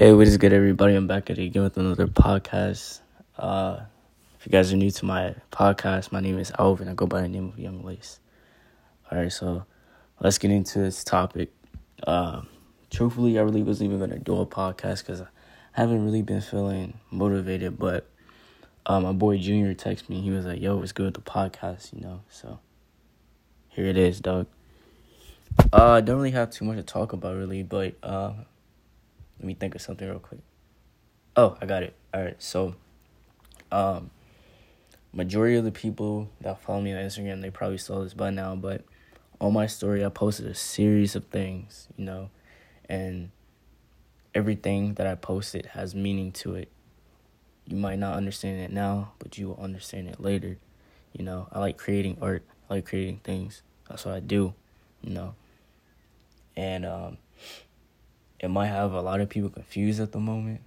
Hey, what is good, everybody? I'm back at it again with another podcast. Uh, if you guys are new to my podcast, my name is Alvin. I go by the name of Yung Lace. All right, so let's get into this topic. Uh, truthfully, I really wasn't even gonna do a podcast because I haven't really been feeling motivated. But uh, my boy Junior texted me. He was like, "Yo, it's good with the podcast," you know. So here it is, dog. Uh, I don't really have too much to talk about, really, but uh let me think of something real quick. Oh, I got it. All right. So, um, majority of the people that follow me on Instagram, they probably saw this by now, but on my story, I posted a series of things, you know, and everything that I posted has meaning to it. You might not understand it now, but you will understand it later. You know, I like creating art. I like creating things. That's what I do, you know. And um it might have a lot of people confused at the moment,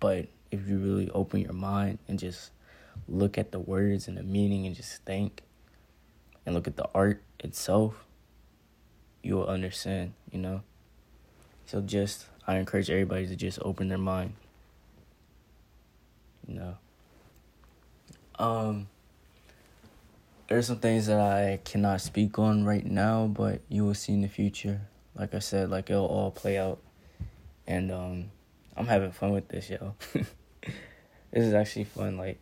but if you really open your mind and just look at the words and the meaning and just think and look at the art itself, you will understand, you know? So just I encourage everybody to just open their mind. You know. Um there's some things that I cannot speak on right now, but you will see in the future. Like I said, like it'll all play out and um, I'm having fun with this, yo. this is actually fun. Like,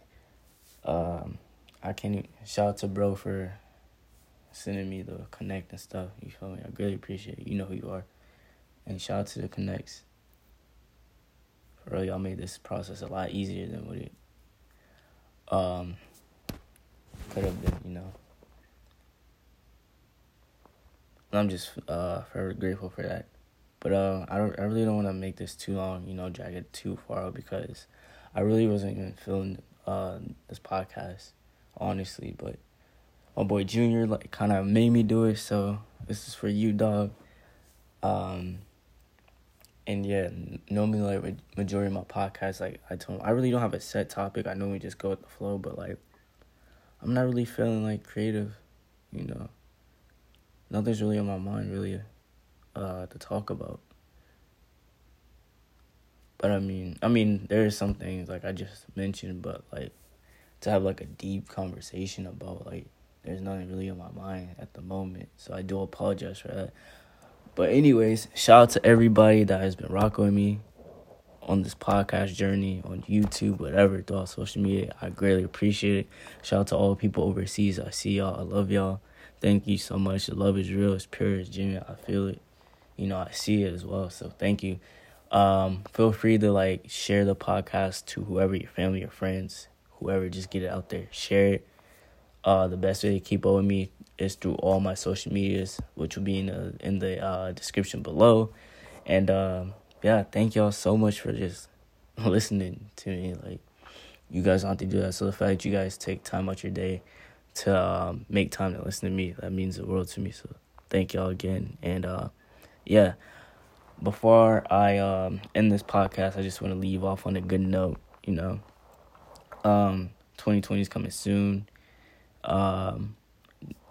um, I can't even, shout out to bro for sending me the connect and stuff. You feel me? I really appreciate it. You know who you are. And shout out to the connects. For real, y'all made this process a lot easier than what it um could have been, you know. I'm just uh forever grateful for that. But uh, I don't. I really don't want to make this too long. You know, drag it too far because I really wasn't even feeling uh this podcast, honestly. But my boy Junior like kind of made me do it. So this is for you, dog. Um. And yeah, normally like majority of my podcasts, like I told, him, I really don't have a set topic. I normally just go with the flow, but like, I'm not really feeling like creative, you know. Nothing's really on my mind, really uh, to talk about. But I mean, I mean, there are some things like I just mentioned, but like to have like a deep conversation about like there's nothing really on my mind at the moment. So I do apologize for that. But anyways, shout out to everybody that has been rocking with me on this podcast journey on YouTube, whatever, throughout social media. I greatly appreciate it. Shout out to all the people overseas. I see y'all. I love y'all. Thank you so much. The love is real. It's pure. It's genuine. I feel it you know, I see it as well. So thank you. Um, feel free to like share the podcast to whoever your family or friends, whoever, just get it out there. Share it. Uh, the best way to keep up with me is through all my social medias, which will be in the in the uh, description below. And um, yeah, thank y'all so much for just listening to me. Like you guys want to do that. So the fact that you guys take time out your day to um, make time to listen to me, that means the world to me. So thank y'all again. And uh, yeah, before I um, end this podcast, I just want to leave off on a good note. You know, um, 2020 is coming soon. Um,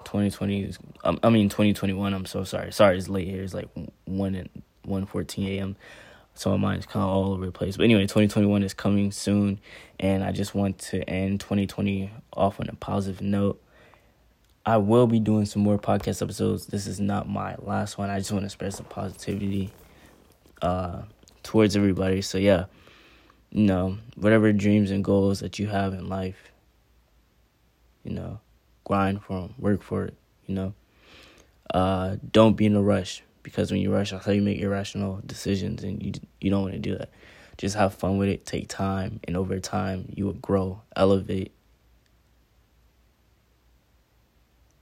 2020 is, um, I mean 2021. I'm so sorry. Sorry, it's late here. It's like one and one fourteen a.m. So my mind's kind of all over the place. But anyway, 2021 is coming soon, and I just want to end 2020 off on a positive note. I will be doing some more podcast episodes. This is not my last one. I just want to spread some positivity uh, towards everybody. So yeah, you know, whatever dreams and goals that you have in life, you know, grind for them, work for it. You know, uh, don't be in a rush because when you rush, that's how you make irrational decisions, and you you don't want to do that. Just have fun with it. Take time, and over time, you will grow, elevate,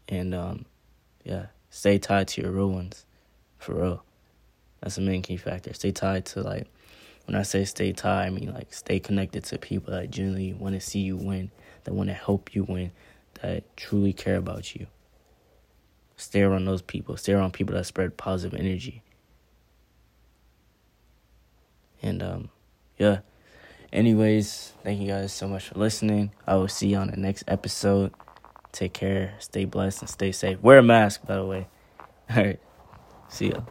and um, yeah, stay tied to your real ones, for real. That's the main key factor. Stay tied to like, when I say stay tied, I mean like stay connected to people that genuinely want to see you win, that want to help you win, that truly care about you. Stay around those people. Stay around people that spread positive energy. And um, yeah. Anyways, thank you guys so much for listening. I will see you on the next episode. Take care, stay blessed, and stay safe. Wear a mask, by the way. All right. See ya.